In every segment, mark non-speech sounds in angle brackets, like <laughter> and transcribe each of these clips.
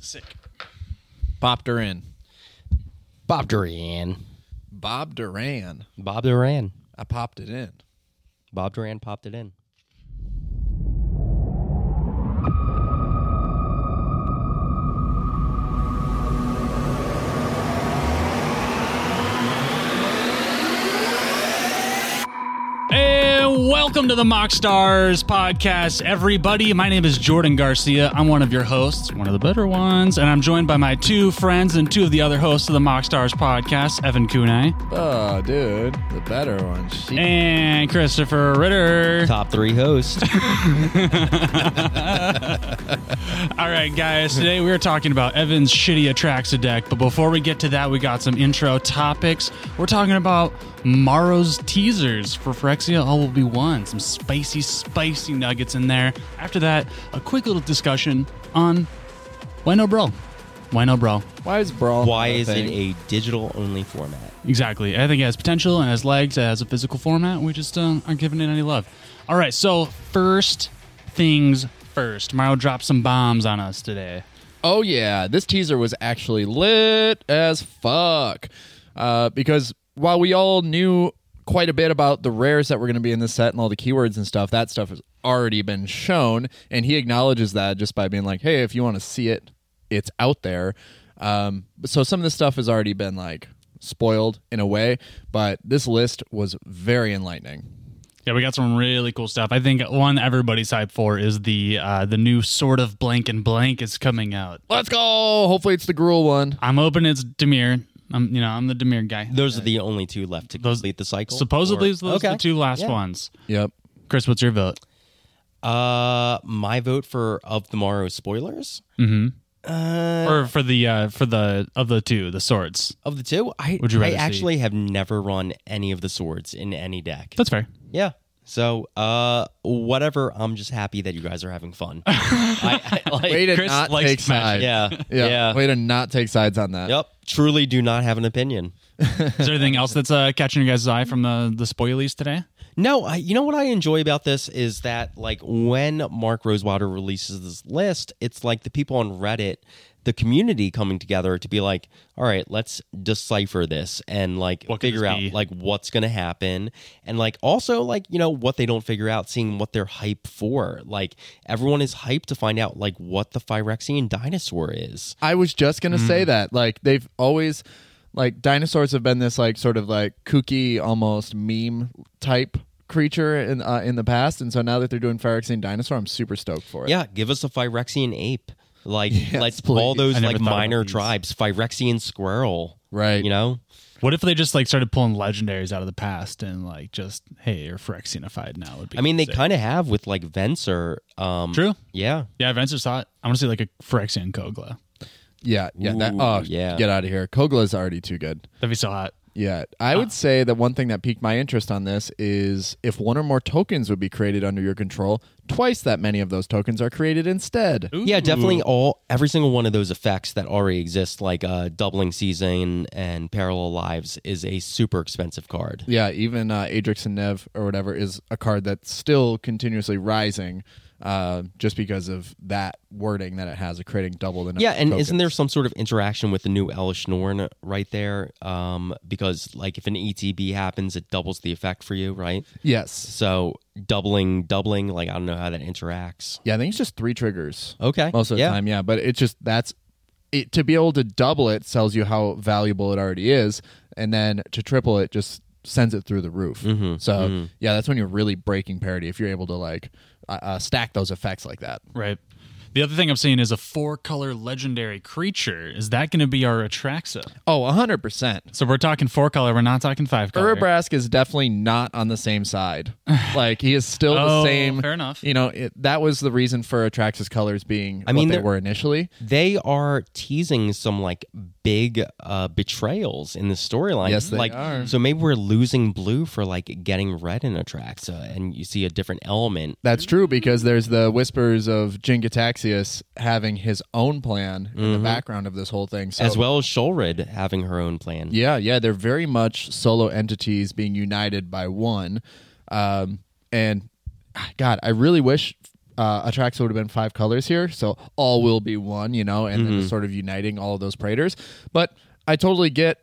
Sick. Popped Bob Durand. Bob Durand. Bob Durand. Bob Durand. I popped it in. Bob Durand popped it in. Welcome to the MoxStars podcast, everybody. My name is Jordan Garcia. I'm one of your hosts, one of the better ones, and I'm joined by my two friends and two of the other hosts of the MoxStars podcast, Evan Kunai Oh, dude. The better one. She- and Christopher Ritter. Top three host. <laughs> <laughs> All right, guys. Today we are talking about Evan's shitty Atraxa deck, but before we get to that, we got some intro topics. We're talking about MaRo's teasers for Phyrexia All Will Be One. Some spicy, spicy nuggets in there. After that, a quick little discussion on why no bro? Why no bro? Why is Brawl? Why a is it a digital only format? Exactly. I think it has potential and has legs as a physical format. We just uh, aren't giving it any love. All right. So first things first. MaRo dropped some bombs on us today. Oh yeah, this teaser was actually lit as fuck. Uh, because while we all knew quite a bit about the rares that were going to be in this set and all the keywords and stuff, that stuff has already been shown, and he acknowledges that just by being like, "Hey, if you want to see it, it's out there." Um, so some of this stuff has already been like spoiled in a way, but this list was very enlightening. Yeah, we got some really cool stuff. I think one everybody's hyped for is the uh, the new sort of blank and blank is coming out. Let's go. Hopefully, it's the Gruul one. I'm hoping it's Dimir. I'm you know I'm the Dimir guy. Those are the only two left to Those- complete the cycle. Supposedly Or- those are the two last Yeah. ones. Yep. Chris, what's your vote? Uh, my vote for of tomorrow spoilers. Mm-hmm. Uh, or for the uh, for the of the two the swords. of the two, I Would you I rather see? actually have never run any of the swords in any deck. That's fair. Yeah. So, uh, whatever. I'm just happy that you guys are having fun. <laughs> I, I, like, Way to Chris not likes take Smash. sides. yeah, <laughs> Yeah. yeah, Way to not take sides on that. Yep. Truly, do not have an opinion. <laughs> Is there anything else that's uh, catching your guys' eye from the the spoilies today? No, I, you know what I enjoy about this is that like when Mark Rosewater releases this list, it's like the people on Reddit, the community coming together to be like, all right, let's decipher this and like What figure out be? like what's going to happen and like also like you know what they don't figure out, seeing what they're hyped for. Like everyone is hyped to find out like what the Phyrexian dinosaur is. I was just gonna Mm. say that. Like they've always like dinosaurs have been this like sort of like kooky, almost meme type creature in uh, in the past, and so now that they're doing Phyrexian dinosaur, I'm super stoked for it. Yeah, give us a Phyrexian ape. Like <laughs> Yes, let's pull all those like minor these. tribes, Phyrexian squirrel. Right. You know? What if they just like started pulling legendaries out of the past and like just hey, you're Phyrexianified now? Would be I mean, they kind of have with like Venser. Um, true. Yeah. Yeah, Venture saw it. I want to see like a Phyrexian Kogla. Yeah. Yeah. that. Oh, yeah. Get out of here. Kogla's already too good. That'd be so hot. Yeah, I would say that one thing that piqued my interest on this is if one or more tokens would be created under your control, twice that many of those tokens are created instead. Yeah, definitely all every single one of those effects that already exist, like uh, doubling season and parallel lives, is a super expensive card. Yeah, even uh, Adrix and Nev or whatever is a card that's still continuously rising, uh, just because of that wording that it has of creating double the. number Yeah, and tokens. isn't there some sort of interaction with the new Elesh Norn right there? Um, because like if an ETB happens, it doubles the effect for you, right? Yes. So doubling, doubling, like I don't know how that interacts. Yeah, I think it's just three triggers Okay, most of the yeah. time. Yeah, but it's just that's it to be able to double it tells you how valuable it already is, and then to triple it just sends it through the roof. Mhm, So mhm. yeah, that's when you're really breaking parity if you're able to like uh, uh, stack those effects like that. Right. The other thing I'm seeing is a four color legendary creature. Is that going to be our Atraxa? Oh, hundred percent. So we're talking four color. We're not talking five color. Urabrask is definitely not on the same side. <sighs> like he is still the Oh, same. fair enough. You know, it, that was the reason for Atrax's colors being I mean, what they they're- were initially. they are teasing some like big uh betrayals in the storyline. Yes, they like are. so maybe we're losing blue for like getting red in Atraxa and you see a different element. That's true because there's the whispers of Jin-Gitaxias having his own plan in the background of this whole thing. So as well as Sheoldred having her own plan. Yeah, yeah, they're very much solo entities being united by one. Um, and God, I really wish uh, Atraxa would have been five colors here, so all will be one, you know, and then sort of uniting all of those Praetors. But I totally get,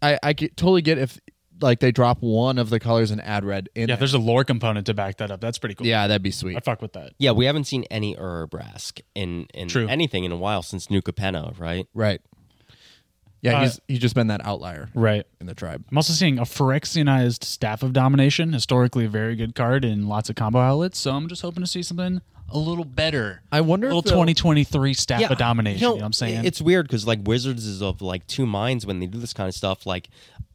I, I get, totally get if like they drop one of the colors and add red in. Yeah, there. there's a lore component to back that up. That's pretty cool. yeah, that'd be sweet. I fuck with that. Yeah, we haven't seen any Urabrask in in True. anything in a while since New Capenna, right? Right. Yeah, Uh, he's he's just been that outlier Right. in the tribe. I'm also seeing a Phyrexianized Staff of Domination, historically a very good card in lots of combo outlets. So I'm just hoping to see something a little better. I wonder a little if they'll- 2023 Staff of Domination. You know, know, what I'm saying? It's weird because like Wizards is of like two minds when they do this kind of stuff. Like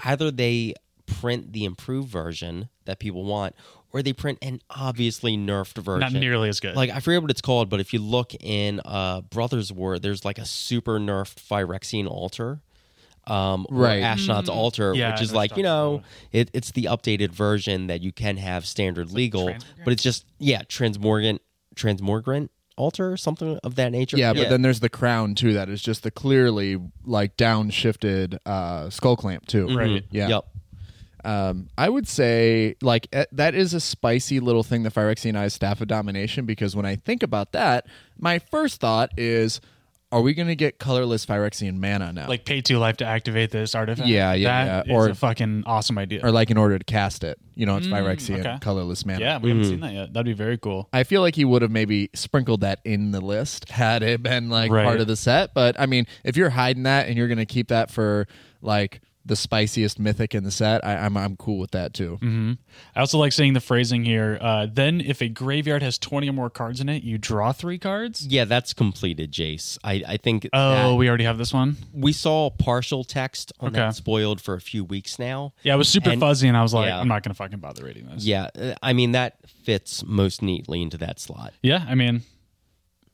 either they print the improved version that people want, or they print an obviously nerfed version. not nearly as good. Like I forget what it's called, but if you look in uh Brothers War, there's like a super nerfed Phyrexian altar. Um or Right. Ashnod's altar, Mm. Yeah, which is like, you know, it, it's the updated version that you can have standard legal, Transmogrant? but it's just yeah, transmorgant transmogrant altar, something of that nature. Yeah, but then there's the crown too. That is just the clearly like downshifted uh, skull clamp too. Right. Yeah. Yep. Um, I would say like eh, that is a spicy little thing, the Phyrexianized Staff of Domination, because when I think about that, my first thought is, are we going to get colorless Phyrexian mana now? like pay two life to activate this artifact. Yeah, yeah, That yeah. is Or- a fucking awesome idea. or like in order to cast it, you know, it's mm, Phyrexian okay. colorless mana. yeah, we haven't hmm. seen that yet. That'd be very cool. I feel like he would have maybe sprinkled that in the list had it been like Right. part of the set. But I mean, if you're hiding that and you're going to keep that for like the spiciest mythic in the set, I, I'm I'm cool with that too. Mm-hmm. I also like seeing the phrasing here. Uh, then, if a graveyard has 20 or more cards in it, you draw three cards. Yeah, that's completed, Jace. I, I think Oh, that- we already have this one. we saw partial text on Okay. that spoiled for a few weeks now. Yeah, it was super And- fuzzy, and I was like, yeah. I'm not gonna fucking bother reading this. Yeah, uh, I mean that fits most neatly into that slot. Yeah, I mean,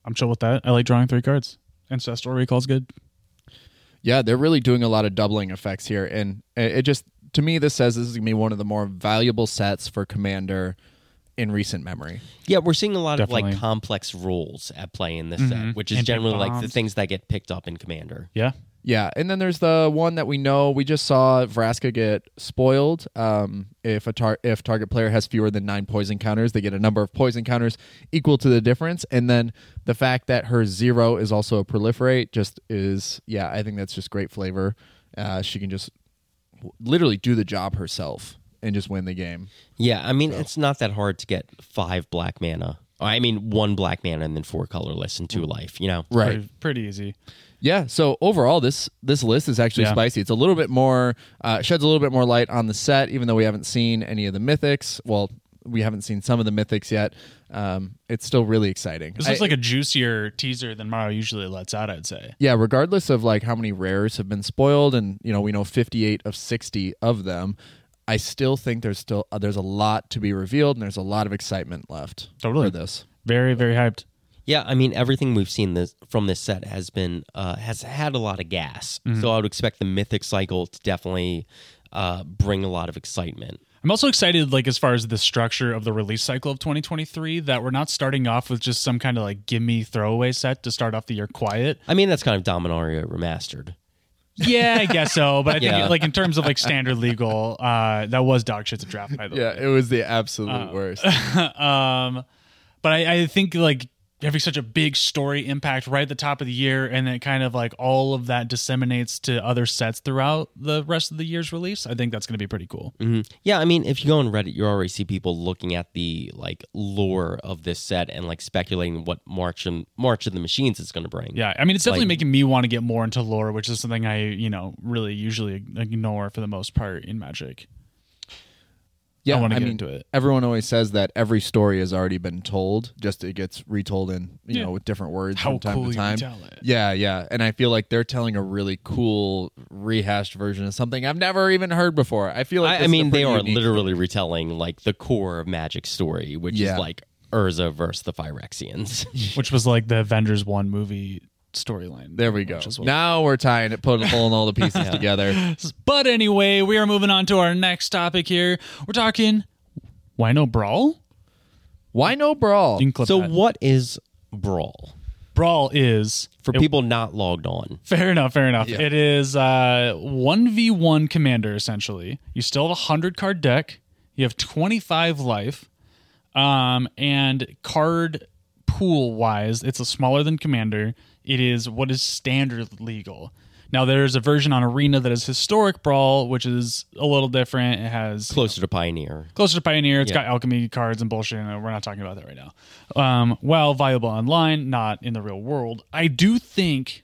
I'm chill with that. I like drawing three cards. Ancestral recall's good. Yeah, they're really doing a lot of doubling effects here, and it it just to me this says this is gonna be one of the more valuable sets for Commander in recent memory. Yeah, we're seeing a lot Definitely. Mm-hmm. of like complex rules at play in this set, which is Anti-bombs. generally like the things that get picked up in Commander. Yeah, Yeah, and then there's the one that we know we just saw Vraska get spoiled. Um, if a tar- if target player has fewer than nine poison counters, they get a number of poison counters equal to the difference. And then the fact that her zero is also a proliferate just is yeah, I think that's just great flavor. Uh, she can just w- literally do the job herself and just win the game. Yeah, I mean it's not that hard to get five black mana. I mean one black mana and then four colorless and two life. You know, Right. pretty, pretty easy. Yeah. So overall, this this list is actually Yeah. spicy. It's a little bit more uh, sheds a little bit more light on the set, even though we haven't seen any of the mythics. Well, we haven't seen some of the mythics yet. Um, it's still really exciting. This looks I- like a juicier teaser than MaRo usually lets out. I'd say. yeah. Regardless of like how many rares have been spoiled, and you know we know fifty eight of sixty of them. I still think there's still uh, there's a lot to be revealed, and there's a lot of excitement left Totally. for this. Very, very hyped. Yeah, I mean everything we've seen this from this set has been uh, has had a lot of gas. Mm-hmm. So I would expect the mythic cycle to definitely uh, bring a lot of excitement. I'm also excited, like as far as the structure of the release cycle of 2023, that we're not starting off with just some kind of like gimme throwaway set to start off the year quiet. I mean that's kind of Dominaria remastered. Yeah, I guess so. But I think Yeah. like in terms of like standard legal, uh, that was dog shit to draft by the way. Yeah, it was the absolute worst. <laughs> um, but I, I think like having such a big story impact right at the top of the year, and then kind of like all of that disseminates to other sets throughout the rest of the year's release. I think that's going to be pretty cool. hmm Yeah, I mean, if you go on Reddit, you already see people looking at the like lore of this set and like speculating what March and March of the Machines is going to bring. Yeah, I mean, it's definitely Like- making me want to get more into lore, which is something I, you know, really usually ignore for the most part in Magic. Yeah, I wanna get mean, into it. Everyone always says that every story has already been told, just it gets retold in you Yeah. know with different words How from time cool to you time. tell it. Yeah, yeah, and I feel like they're telling a really cool rehashed version of something I've never even heard before. I feel like I, I mean, they are unique literally retelling like the core of Magic story, which Yeah. is like Urza versus the Phyrexians. <laughs> which was like the Avengers One movie storyline. There we go. which Now we're tying it, pulling, pulling all the pieces <laughs> together. But anyway, we are moving on to our next topic here. We're talking Wino Brawl. Why no brawl? You can clip so, that. what is Brawl Brawl is for it- people not logged on? Fair enough, fair enough. Yeah. It is uh 1v1 commander essentially. You still have a 100 card deck. You have 25 life. Um and card pool wise, it's a smaller than Commander. It is what is standard legal. Now there's a version on Arena that is historic brawl, which is a little different. It has Closer to Pioneer. closer to Pioneer. It's Yeah. got alchemy cards and bullshit. And we're not talking about that right now. Um, well, viable online, not in the real world. I do think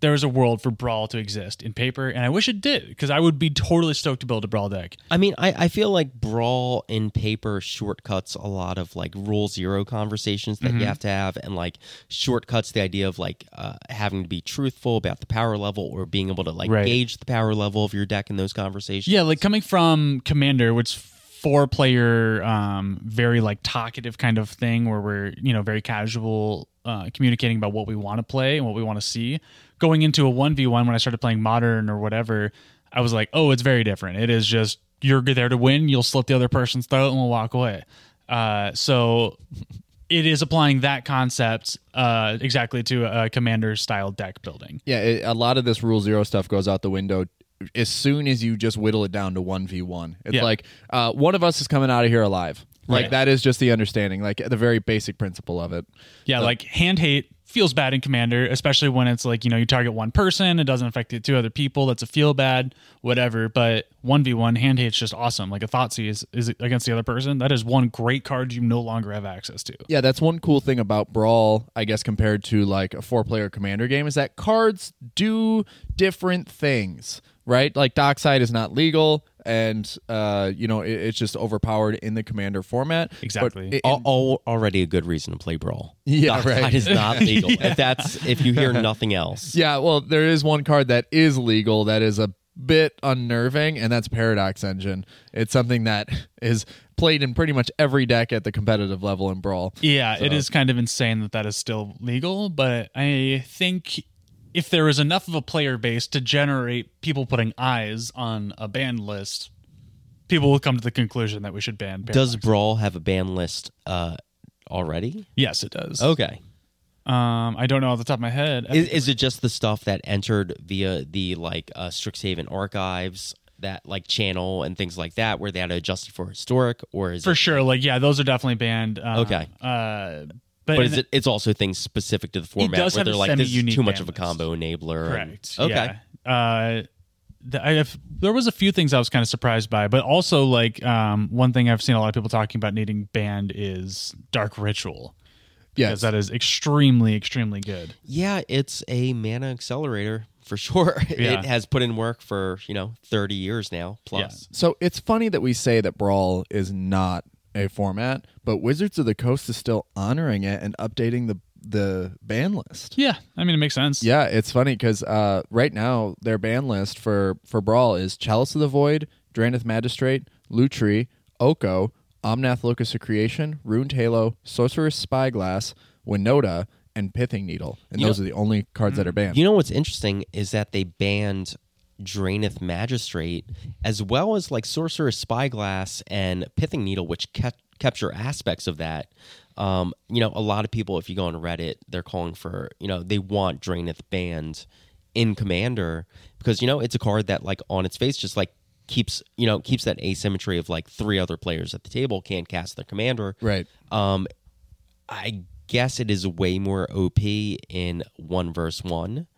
there is a world for Brawl to exist in paper, and I wish it did because I would be totally stoked to build a Brawl deck. I mean, I, I feel like Brawl in paper shortcuts a lot of like rule zero conversations that you have to have, and like shortcuts the idea of like uh, having to be truthful about the power level or being able to like Right. gauge the power level of your deck in those conversations. Yeah, like coming from Commander, which four player, um, very like talkative kind of thing where we're, you know, very casual, uh, communicating about what we want to play and what we want to see. Going into a 1v1 when I started playing modern or whatever, I was like, oh, it's very different. It is just, you're there to win, you'll slit the other person's throat and we'll walk away. Uh, so it is applying that concept uh, exactly to a commander style deck building. Yeah, it, a lot of this rule zero stuff goes out the window as soon as you just whittle it down to 1v1. It's Yeah. like uh, one of us is coming out of here alive. Like Right. that is just the understanding, like the very basic principle of it. Yeah, like hand hate feels bad in Commander, especially when it's like, you know, you target one person, it doesn't affect the two other people. That's a feel bad, whatever. But 1v1, hand hate's just awesome. Like a Thoughtseize is, is against the other person. That is one great card you no longer have access to. Yeah, that's one cool thing about Brawl, I guess, compared to like a four player commander game, is that cards do different things, right? Like Dockside is not legal, and, uh, you know, it, it's just overpowered in the commander format. Exactly. it- Al- al- already a good reason to play Brawl. Yeah, Dockside right. is not <laughs> legal. If that's if you hear <laughs> nothing else. Yeah, well, there is one card that is legal that is a bit unnerving, and that's Paradox Engine. It's something that is played in pretty much every deck at the competitive level in Brawl. Yeah, it is kind of insane that that is still legal, but I think if there is enough of a player base to generate people putting eyes on a ban list, people will come to the conclusion that we should ban. Does Brawl have a ban list uh, already? yes, it does. Okay. Um, I don't know off the top of my head. Is, is it just the stuff that entered via the like uh, Strixhaven archives, that like channel and things like that, where they had to adjust it for historic, or is for it, sure. Like, yeah, those are definitely banned. Uh, Okay. Uh, but, But is it? It's also things specific to the format does where have they're a like this is semi-unique too much of a combo enabler. and- correct? okay. Yeah. Uh, the, I have, there was a few things I was kind of surprised by, but also like um, one thing I've seen a lot of people talking about needing banned is Dark Ritual. Yes. because that is extremely, extremely good. Yeah, it's a mana accelerator for <laughs> sure. Yeah. It has put in work for you know thirty years now plus. So it's funny that we say that Brawl is not a format, but Wizards of the Coast is still honoring it and updating the the ban list. Yeah, I mean it makes sense. Yeah, it's funny because uh, right now their ban list for for Brawl is Chalice of the Void, Drannith Magistrate, Lutri, Oko, Omnath Locus of Creation, Runed Halo, Sorcerous Spyglass, Winota, and Pithing Needle, and You those know- are the only cards that are banned. You know what's interesting is that they banned Drannith Magistrate as well as like Sorcerous Spyglass and Pithing Needle, which capture aspects of that. Um, you know, a lot of people, if you go on Reddit, they're calling for you know they want Drannith banned in Commander because you know it's a card that like on its face just like keeps you know keeps that asymmetry of like three other players at the table can't cast their commander right. um, I guess it is way more OP in one verse one,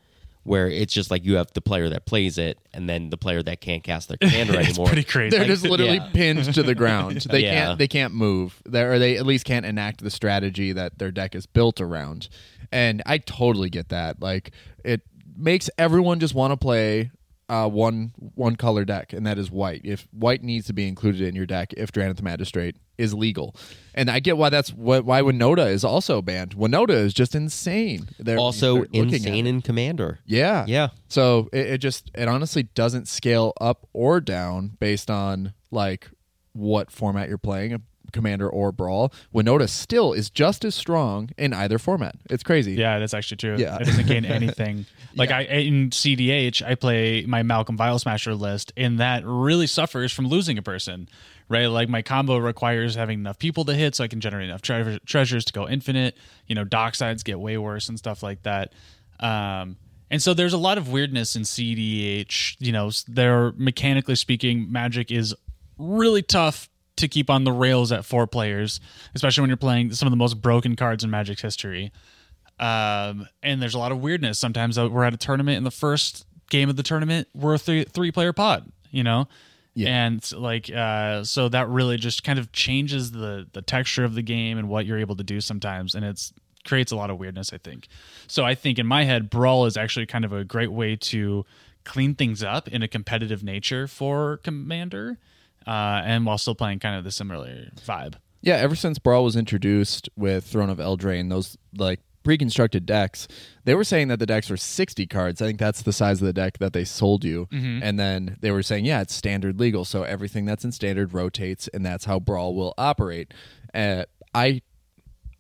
where it's just like you have the player that plays it, and then the player that can't cast their commander <laughs> it's anymore. pretty crazy. They're just <laughs> literally yeah. pinned to the ground. <laughs> They Yeah. can't. They can't move. They or they at least can't enact the strategy that their deck is built around. And I totally get that. Like it makes everyone just want to play uh, one one color deck, and that is white. If white needs to be included in your deck, if Drannith the Magistrate is legal, and I get why that's what, why Winota is also banned. Winota is just insane. They're also they're looking at insane in commander. Yeah. Yeah. So it, it just it honestly doesn't scale up or down based on like what format you're playing, commander or brawl. Winota still is just as strong in either format. It's crazy. Yeah, that's actually true. Yeah. It doesn't gain anything. <laughs> Like Yeah. I in CDH, I play my Malcolm Vial Smasher list, and that really suffers from losing a person. Right, like my combo requires having enough people to hit, so I can generate enough tre- treasures to go infinite. You know, docksides get way worse and stuff like that. Um, and so there's a lot of weirdness in CDH. You know, there mechanically speaking, Magic is really tough to keep on the rails at four players, especially when you're playing some of the most broken cards in Magic's history. Um, and there's a lot of weirdness. Sometimes we're at a tournament in the first game of the tournament, we're a three, three player pod, you know? Yeah. And like, uh, so that really just kind of changes the, the texture of the game and what you're able to do sometimes. And it's creates a lot of weirdness, I think. So I think in my head, Brawl is actually kind of a great way to clean things up in a competitive nature for Commander, uh, and while still playing kind of the similar vibe. Yeah, ever since Brawl was introduced with Throne of Eldraine, those like pre-constructed decks, they were saying that the decks were 60 cards. I think that's the size of the deck that they sold you. And then they were saying, yeah, it's standard legal, so everything that's in standard rotates, and that's how Brawl will operate. Uh, I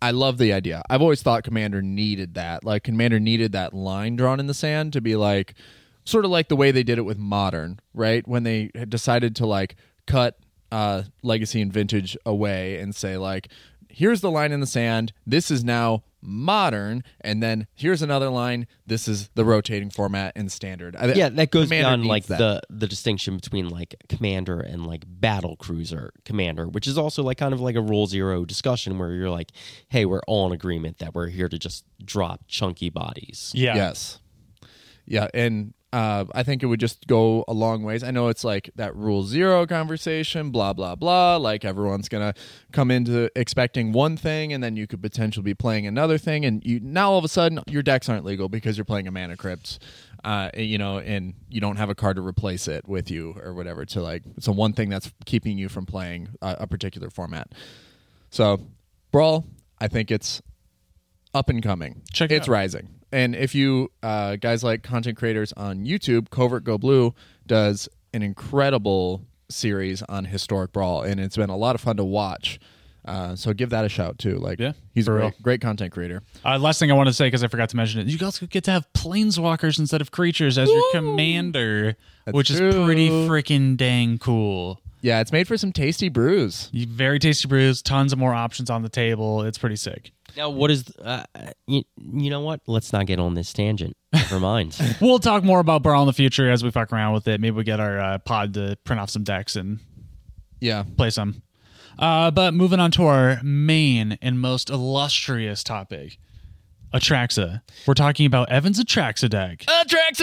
I love the idea. I've always thought Commander needed that. Like Commander needed that line drawn in the sand to be like sort of like the way they did it with Modern, right? When they decided to like cut uh Legacy and Vintage away and say like here's the line in the sand. This is now modern and then here's another line. This is the rotating format and standard. I- yeah, that goes Commander beyond like that. the the distinction between like commander and like battle cruiser commander, which is also like kind of like a rule zero discussion where you're like, hey, we're all in agreement that we're here to just drop chunky bodies. Yeah. Yes. Yeah, and uh, I think it would just go a long ways. I know it's like that rule zero conversation, blah blah blah. Like everyone's gonna come into expecting one thing, and then you could potentially be playing another thing, and you now all of a sudden your decks aren't legal because you're playing a mana crypt, uh, you know, and you don't have a card to replace it with you or whatever. To like, the one thing that's keeping you from playing a, a particular format. So, brawl, I think it's up and coming. Check it it's out. rising. And if you uh, guys like content creators on YouTube, Covert Go Blue does an incredible series on historic brawl, and it's been a lot of fun to watch. Uh, so give that a shout too. Like, Yeah, he's a real. great content creator. Uh, last thing I want to say because I forgot to mention it, you guys get to have planeswalkers instead of creatures as your commander, That's which true. is pretty freaking dang cool. Yeah, it's made for some tasty brews. Very tasty brews, tons of more options on the table. It's pretty sick. Now, what is uh, you, you know what? Let's not get on this tangent. Never mind. <laughs> We'll talk more about Brawl in the future as we fuck around with it. Maybe we get our uh, pod to print off some decks and Yeah, play some. Uh, but moving on to our main and most illustrious topic, Atraxa. We're talking about Evan's Atraxa deck. Atraxa.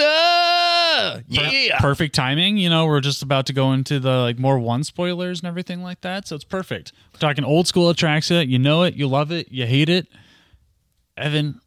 Per- perfect timing. You know, we're just about to go into the like more one spoilers and everything like that, so it's perfect. We're talking old school Atraxa. You know it, you love it, you hate it. Evan,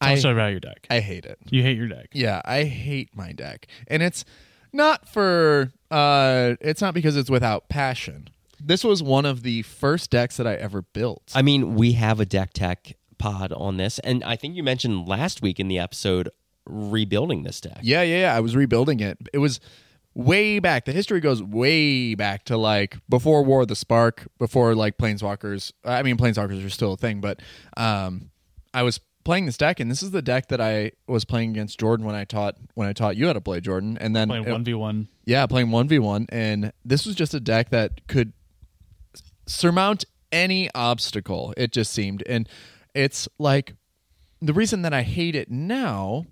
tell I- us about your deck. I hate it. you hate your deck. Yeah, I hate my deck. And it's not for uh it's not because it's without passion. This was one of the first decks that I ever built. I mean, we have a deck tech pod on this, and I think you mentioned last week in the episode rebuilding this deck. yeah, yeah, yeah, I was rebuilding it. It was way back. The history goes way back to like before War of the Spark, before like Planeswalkers. I mean, Planeswalkers are still a thing, but um I was playing this deck and this is the deck that I was playing against Jordan when I taught when I taught you how to play Jordan and then Playing one v one. Yeah, playing 1v1 and this was just a deck that could surmount any obstacle. It just seemed and it's like the reason that I hate it now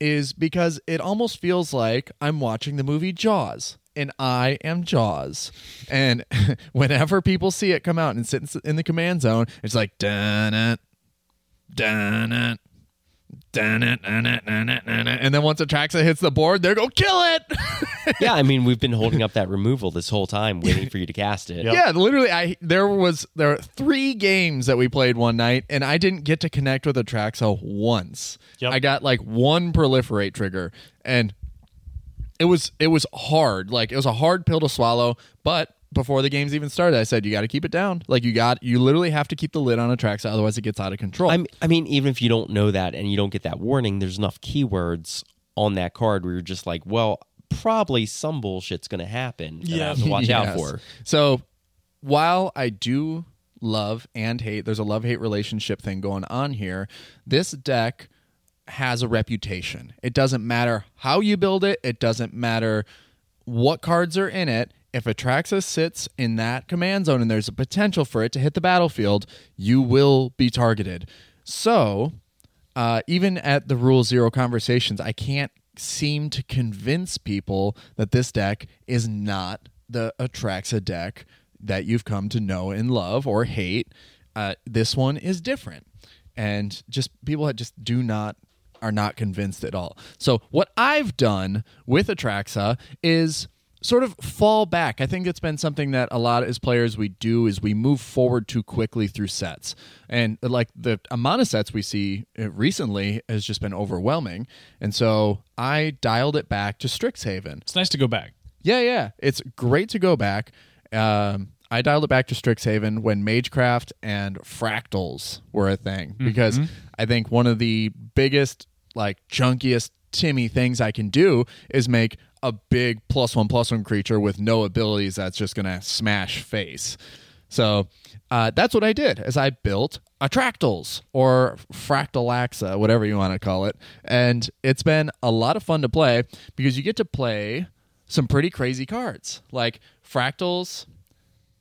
is because it almost feels like I'm watching the movie Jaws and I am Jaws. And <laughs> whenever people see it come out and sit in- the command zone, it's like dun it, dun it. And then once a Atraxa hits the board, they go kill it. <laughs> yeah, I mean, we've been holding up that removal this whole time, waiting for you to cast it. Yep. Yeah, literally. I there was there were three games that we played one night, and I didn't get to connect with a Atraxa once. Yep. I got like one proliferate trigger, and it was it was hard. Like it was a hard pill to swallow. But before the games even started, I said you got to keep it down. Like you got you literally have to keep the lid on Atraxa, otherwise it gets out of control. I mean, I mean, even if you don't know that and you don't get that warning, there's enough keywords on that card where you're just like, well, probably some bullshit's going to happen. I Yeah. have to <laughs> watch out for. So while I do love and hate, there's a love hate relationship thing going on here. This deck has a reputation. It doesn't matter how you build it, it doesn't matter what cards are in it. If Atraxa sits in that command zone and there's a potential for it to hit the battlefield, you will be targeted. So, uh, even at the Rule Zero conversations, I can't seem to convince people that this deck is not the Atraxa deck that you've come to know and love or hate. Uh, this one is different, and just people that just do not are not convinced at all. So what I've done with Atraxa is sort of fall back. I think it's been something that a lot as players we do is we move forward too quickly through sets. And like the amount of sets we see uh, recently has just been overwhelming. And so I dialed it back to Strixhaven. It's nice to go back. Yeah, yeah. It's great to go back. Um, I dialed it back to Strixhaven when Magecraft and fractals were a thing because I think one of the biggest, like, junkiest Timmy things I can do is make a big plus one plus one creature with no abilities that's just gonna smash face. So uh, that's what I did. As I built Attractals or Fractalaxa, whatever you want to call it, and it's been a lot of fun to play because you get to play some pretty crazy cards like Fractals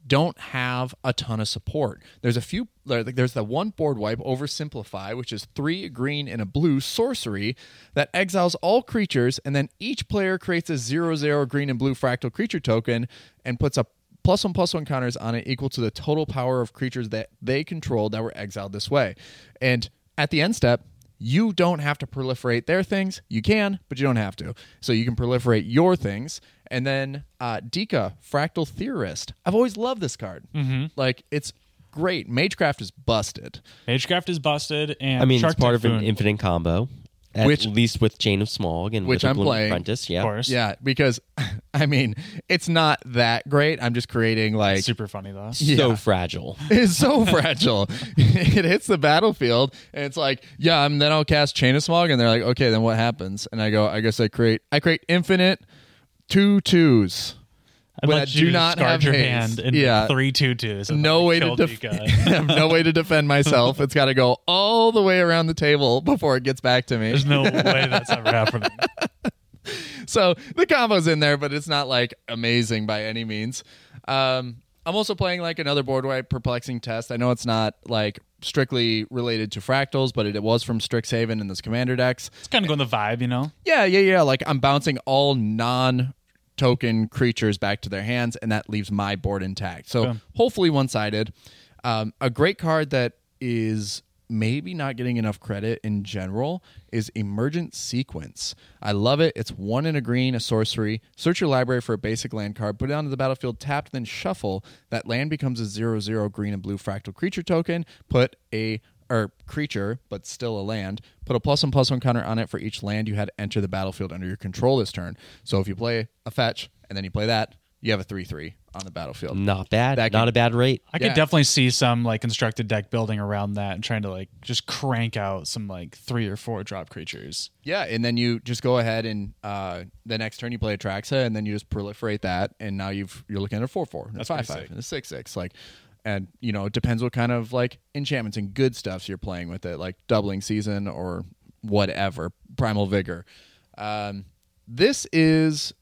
don't have a ton of support. There's a few. There's the one board wipe oversimplify, which is three green and a blue sorcery that exiles all creatures, and then each player creates a zero zero green and blue fractal creature token and puts a plus one plus one counters on it equal to the total power of creatures that they controlled that were exiled this way. And at the end step, you don't have to proliferate their things. You can, but you don't have to. So you can proliferate your things. And then uh, Dika, Fractal Theorist. I've always loved this card. Mm-hmm. Like, it's great. Magecraft is busted. Magecraft is busted, and I mean, Shark it's part of an infinite combo. At Which- least with Chain of Smog and Which with I'm playing. Apprentice, yeah. of course. Yeah, because, <laughs> I mean, it's not that great. I'm just creating, like, super funny though. So fragile. <laughs> It's so <laughs> fragile. it hits the battlefield, and it's like, yeah, and then I'll cast Chain of Smog, and they're like, okay, then what happens? And I go, I guess I create, I create infinite two twos. When I you do not discard have your haste. hand in Yeah. three and No way to def- <laughs> have no way to defend myself. It's got to go all the way around the table before it gets back to me. There's no way that's ever <laughs> happening. so the combo's in there, but it's not like amazing by any means. Um, I'm also playing like another board wipe perplexing test. I know it's not like strictly related to fractals, but it, it was from Strixhaven in this commander decks. It's kind of going the vibe, you know. Yeah, yeah, yeah. Like I'm bouncing all non token creatures back to their hands, and that leaves my board intact. So Okay. hopefully one sided. Um, a great card that is maybe not getting enough credit in general is Emergent Sequence. I love it. It's one in a green, a sorcery. Search your library for a basic land card, put it onto the battlefield, tapped, then shuffle. That land becomes a zero zero green and blue fractal creature token. Put a or creature, but still a land. Put a plus one plus one counter on it for each land you had enter the battlefield under your control this turn. So if you play a fetch and then you play that, you have a three three on the battlefield. Not bad. That Not can- a bad rate. I could definitely see some like constructed deck building around that and trying to like just crank out some like three or four drop creatures. Yeah, and then you just go ahead and uh, the next turn you play Atraxa, and then you just proliferate that, and now you've you're looking at a four four, and a That's five pretty five, and a six six, like, and you know it depends what kind of like enchantments and good stuffs you're playing with it, like doubling season or whatever, primal vigor. Um, this is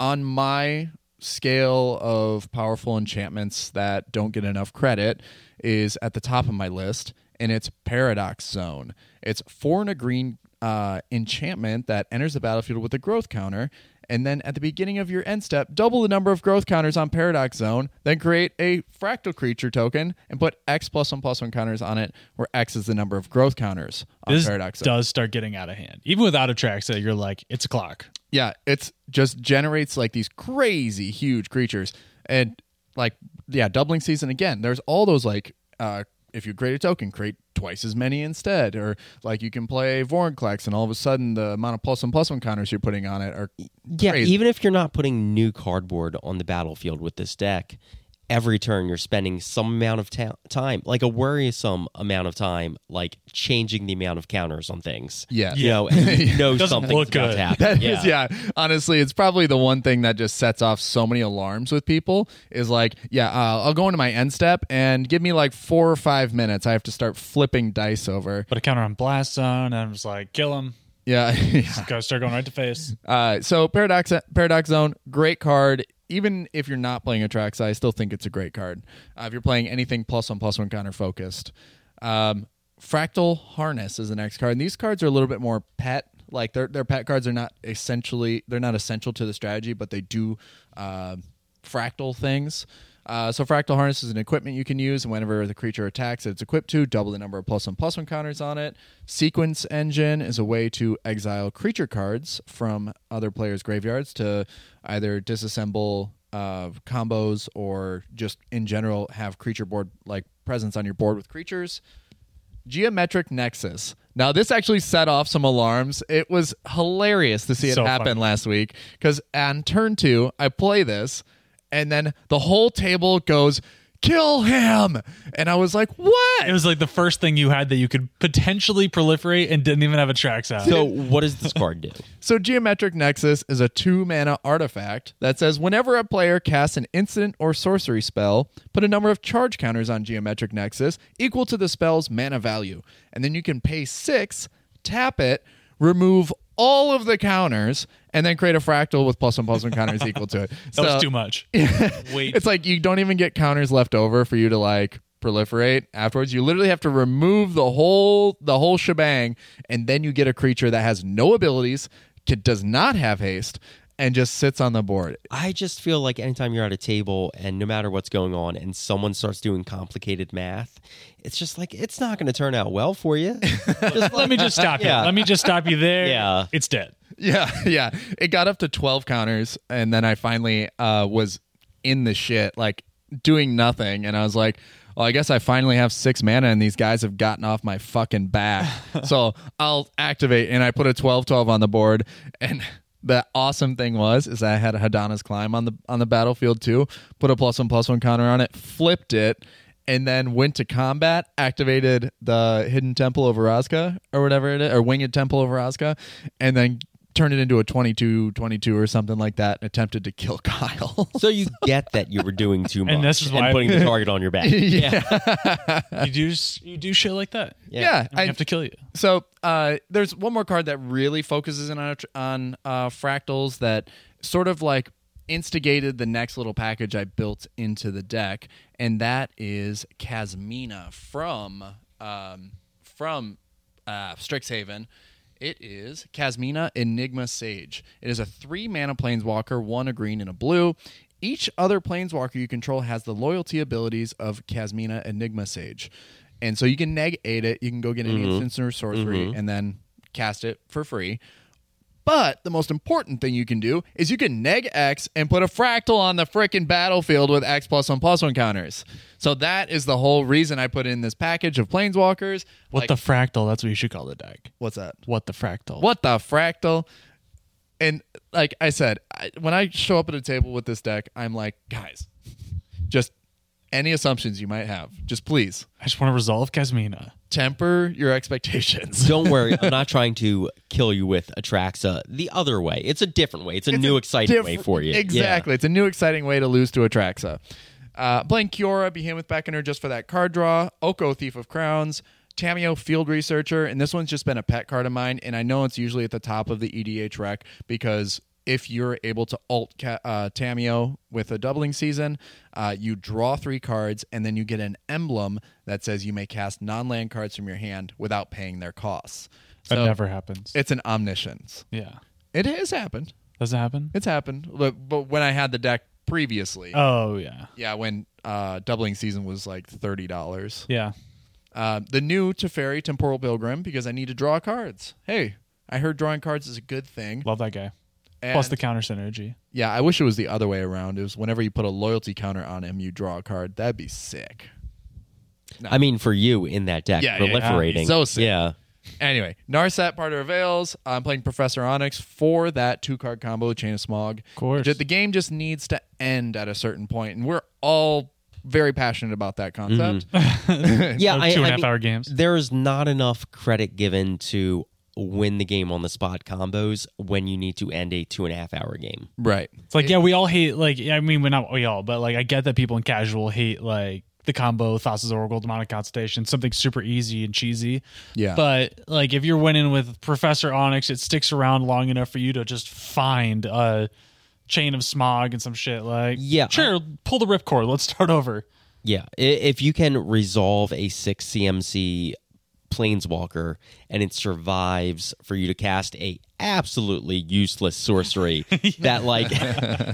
on my scale of powerful enchantments that don't get enough credit is at the top of my list and it's paradox zone it's four and a green uh, enchantment that enters the battlefield with a growth counter and then at the beginning of your end step double the number of growth counters on paradox zone then create a fractal creature token and put x plus one plus one counters on it where x is the number of growth counters on This paradox zone does start getting out of hand. Even without a track set, you're like, it's a clock. yeah, it's just generates like these crazy huge creatures. And like yeah, doubling season again. There's all those like uh if you create a token, create twice as many instead. Or like you can play Vorinclex and all of a sudden the amount of plus one plus one counters you're putting on it are Yeah, crazy. even if you're not putting new cardboard on the battlefield with this deck, every turn you're spending some amount of ta- time, like a worrisome amount of time, like changing the amount of counters on things. Yeah. You know, and you know <laughs> Doesn't something's about to happen. That yeah. is, yeah. Honestly, it's probably the one thing that just sets off so many alarms with people is like, yeah, uh, I'll go into my end step and give me like four or five minutes. I have to start flipping dice over. Put a counter on blast zone, and I'm just like, kill him. Yeah. <laughs> gotta start going right to face. Uh, so Paradox Paradox Zone, great card. Even if you're not playing a Trax, I still think it's a great card. Uh, if you're playing anything plus one plus one counter focused, um, Fractal Harness is the next card. And these cards are a little bit more pet. Like their their pet cards are not essentially they're not essential to the strategy, but they do uh, fractal things. Uh, so Fractal Harness is an equipment you can use, and whenever the creature attacks that it's equipped to, double the number of plus one plus one counters on it. Sequence Engine is a way to exile creature cards from other players' graveyards to either disassemble uh, combos or just in general have creature board like presence on your board with creatures. Geometric Nexus. Now, this actually set off some alarms. It was hilarious to see it So happen funny. last week because on turn two, I play this, and then the whole table goes, kill him. And I was like, what? It was like the first thing you had that you could potentially proliferate and didn't even have a tracks out. So what does this card do? <laughs> So, Geometric Nexus is a two mana artifact that says whenever a player casts an instant or sorcery spell, put a number of charge counters on Geometric Nexus equal to the spell's mana value. And then you can pay six, tap it, remove all of the counters, and then create a fractal with plus one plus one counters equal to it. <laughs> that was too much. Wait. <laughs> It's like you don't even get counters left over for you to like proliferate afterwards. You literally have to remove the whole the whole shebang, and then you get a creature that has no abilities, does not have haste, and just sits on the board. I just feel like anytime you're at a table and no matter what's going on and someone starts doing complicated math, it's just like it's not going to turn out well for you. <laughs> Just Let me just stop you. Yeah. Let me just stop you there. <laughs> Yeah. It's dead. Yeah, <laughs> yeah. It got up to twelve counters, and then I finally uh, was in the shit, like doing nothing, and I was like. Well, I guess I finally have six mana, and these guys have gotten off my fucking back. so I'll activate, and I put a 12-12 on the board. And the awesome thing was, is I had a Hadana's climb on the on the battlefield too. Put a plus one plus one counter on it, flipped it, and then went to combat. Activated the Hidden Temple of Orazca or whatever it is, or Winged Temple of Orazca, and then turned it into a 22-22 or something like that. And attempted to kill <laughs> Kyle. so you get that you were doing too much and, this is why- I'm putting the <laughs> target on your back. <laughs> Yeah. You do you do shit like that. yeah, And I, have to kill you. So uh, there's one more card that really focuses in on on uh, fractals that sort of like instigated the next little package I built into the deck, and that is Kasmina from um, from uh, Strixhaven. It is Kasmina Enigma Sage. It is a three mana planeswalker, one a green and a blue. Each other planeswalker you control has the loyalty abilities of Kasmina Enigma Sage. And so you can neg 8 it, you can go get an mm-hmm. instant or sorcery, mm-hmm. and then cast it for free. But the most important thing you can do is you can neg X and put a fractal on the frickin' battlefield with X plus one plus one counters. So that is the whole reason I put in this package of planeswalkers. What Like- the fractal? That's what you should call the deck. what's that? What the fractal? What the fractal? And like I said, I, when I show up at a table with this deck, I'm like, guys, just any assumptions you might have, just please I just want to resolve Kasmina. temper your expectations. Don't worry, I'm <laughs> not trying to kill you with Atraxa the other way. It's a different way. It's a new exciting way Diff- for you. Yeah. Exactly. It's a new exciting way to lose to Atraxa. Uh, playing Kiora, Behemoth Beckoner just for that card draw. Oko, Thief of Crowns. Tamiyo, Field Researcher. And this one's just been a pet card of mine. And I know it's usually at the top of the EDH rec because if you're able to alt ca- uh, Tamiyo with a doubling season, uh, you draw three cards and then you get an emblem that says you may cast non land cards from your hand without paying their costs. That never happens. It's an omniscience. yeah. It has happened. Does it happen? It's happened, but, but when I had the deck previously, Oh yeah. yeah, when uh, doubling season was like thirty dollars. Yeah. Uh, the new Teferi Temporal Pilgrim because I need to draw cards. Hey, I heard drawing cards is a good thing. Love that guy. And Plus the counter synergy. yeah, I wish it was the other way around. It was whenever you put a loyalty counter on him, you draw a card. That'd be sick. I mean, for you in that deck, Yeah, yeah, yeah. proliferating. So sick. Yeah. Anyway, Narset Parter of Veils. I'm playing Professor Onyx for that two card combo, Chain of Smog. Of course. The game just needs to end at a certain point, and we're all very passionate about that concept. Mm-hmm. <laughs> <laughs> Yeah, Oh, I, two and a I half mean, hour games. There is not enough credit given to win the game on the spot combos when you need to end a two and a half hour game. Right. It's like, yeah, we all hate like I mean, we're not we all, but like I get that people in casual hate like the combo Thassa's Oracle, Demonic Consultation, something super easy and cheesy. Yeah. But like if you're winning with Professor Onyx, it sticks around long enough for you to just find a chain of smog and some shit. Like Yeah. sure, pull the ripcord. Let's start over. Yeah, if you can resolve a six CMC planeswalker and it survives for you to cast a absolutely useless sorcery <laughs> that like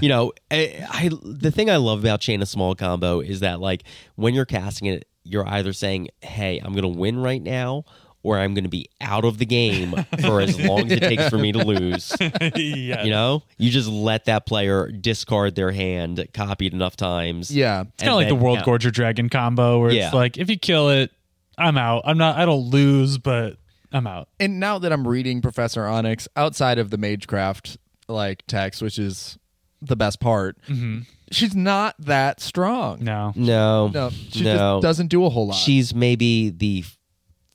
you know I, I the thing i love about chain of smog combo is that like when you're casting it you're either saying hey i'm gonna win right now or i'm gonna be out of the game for as long as it takes for me to lose <laughs> yeah. you know you just let that player discard their hand copied enough times Yeah. It's kind of like the World Gorger Dragon combo, where Yeah. it's like if you kill it, I'm out. I'm not. I don't lose, but I'm out. And now that I'm reading Professor Onyx outside of the Magecraft like text, which is the best part, she's not that strong. No. no No, she no just doesn't do a whole lot. She's maybe the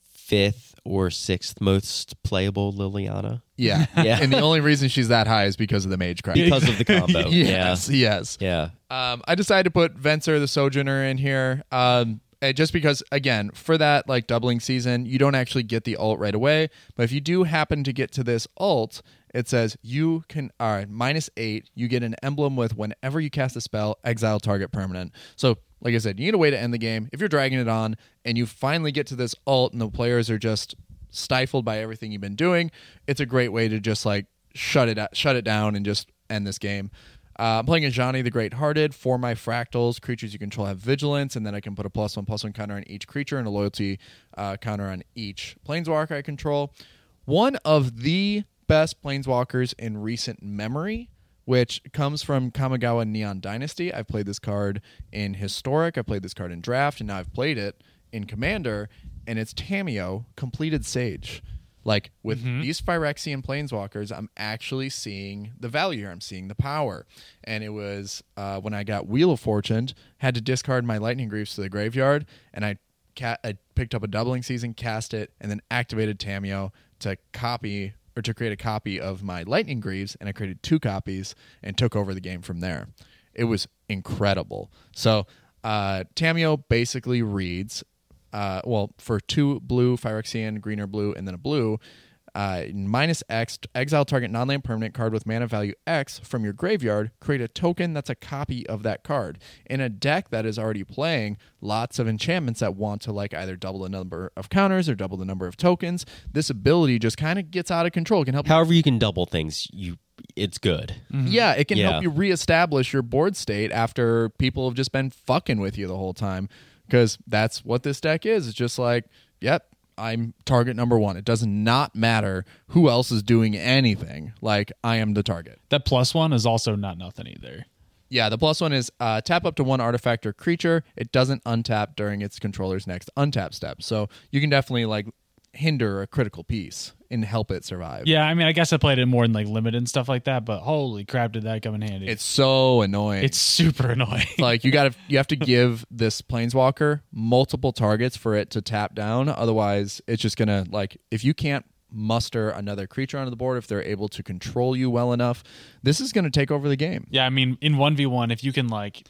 fifth or sixth most playable Liliana yeah. <laughs> Yeah. And the only reason she's that high is because of the Magecraft. because of the <laughs> combo. yes, yes. Yeah. Um, I decided to put Venser the Sojourner in here. Um, Uh, just because, again, for that like doubling season, you don't actually get the alt right away. But if you do happen to get to this alt, it says you can all right, minus eight. You get an emblem with whenever you cast a spell, exile target permanent. So, like I said, you need a way to end the game. If you're dragging it on and you finally get to this alt and the players are just stifled by everything you've been doing, it's a great way to just like shut it shut it down and just end this game. Uh, I'm playing Ajani the Great Hearted. For my fractals, creatures you control have vigilance, and then I can put a plus one plus one counter on each creature and a loyalty uh, counter on each planeswalker I control. One of the best planeswalkers in recent memory, which comes from Kamigawa Neon Dynasty. I've played this card in Historic, I played this card in Draft, and now I've played it in Commander, and it's Tamiyo, Compleated Sage. Like with these Phyrexian planeswalkers, I'm actually seeing the value here. I'm seeing the power. And it was uh, when I got Wheel of Fortune, had to discard my Lightning Greaves to the graveyard, and I, ca- I picked up a doubling season, cast it, and then activated Tamiyo to copy or to create a copy of my Lightning Greaves, and I created two copies and took over the game from there. It was incredible. So uh, Tamiyo basically reads uh, well, for two blue, Phyrexian, green or blue, and then a blue, uh, minus X, exile target non land permanent card with mana value X from your graveyard, create a token that's a copy of that card. In a deck that is already playing lots of enchantments that want to like either double the number of counters or double the number of tokens, this ability just kind of gets out of control. It can help you However you can double things, you it's good. yeah, it can Yeah. help you reestablish your board state after people have just been fucking with you the whole time. Because that's what this deck is. It's just like, yep, I'm target number one. It does not matter who else is doing anything. Like, I am the target. That plus one is also not nothing either. Yeah, the plus one is uh, tap up to one artifact or creature. It doesn't untap during its controller's next untap step. So you can definitely like hinder a critical piece and help it survive. Yeah, I mean, I guess I played it more in like limited and stuff like that, but holy crap, did that come in handy? It's so annoying. it's super annoying. <laughs> like you got to you have to <laughs> give this planeswalker multiple targets for it to tap down otherwise it's just gonna like if you can't muster another creature onto the board if they're able to control you well enough this is gonna take over the game yeah, I mean, in one v one, if you can like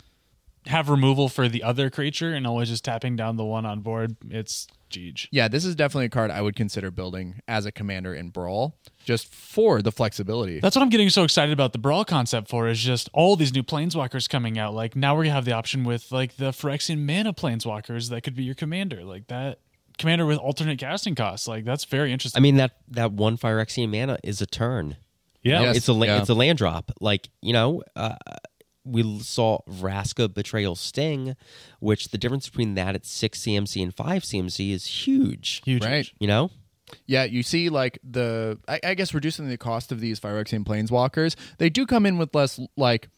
have removal for the other creature and always just tapping down the one on board, it's Jeej. yeah this is definitely a card i would consider building as a commander in brawl just for the flexibility That's what I'm getting so excited about the brawl concept for is just all these new planeswalkers coming out. Like now we have the option with like the Phyrexian mana planeswalkers that could be your commander. Like that commander with alternate casting costs. Like that's very interesting. I mean that that one Phyrexian mana is a turn. yeah. Yes. It's a la- yeah. it's a land drop. Like you know, uh, we saw Vraska Betrayal Sting, which the difference between that at six CMC and five CMC is huge. Huge. right You know, Yeah, you see, like the I, I guess reducing the cost of these Phyrexian planeswalkers, they do come in with less like.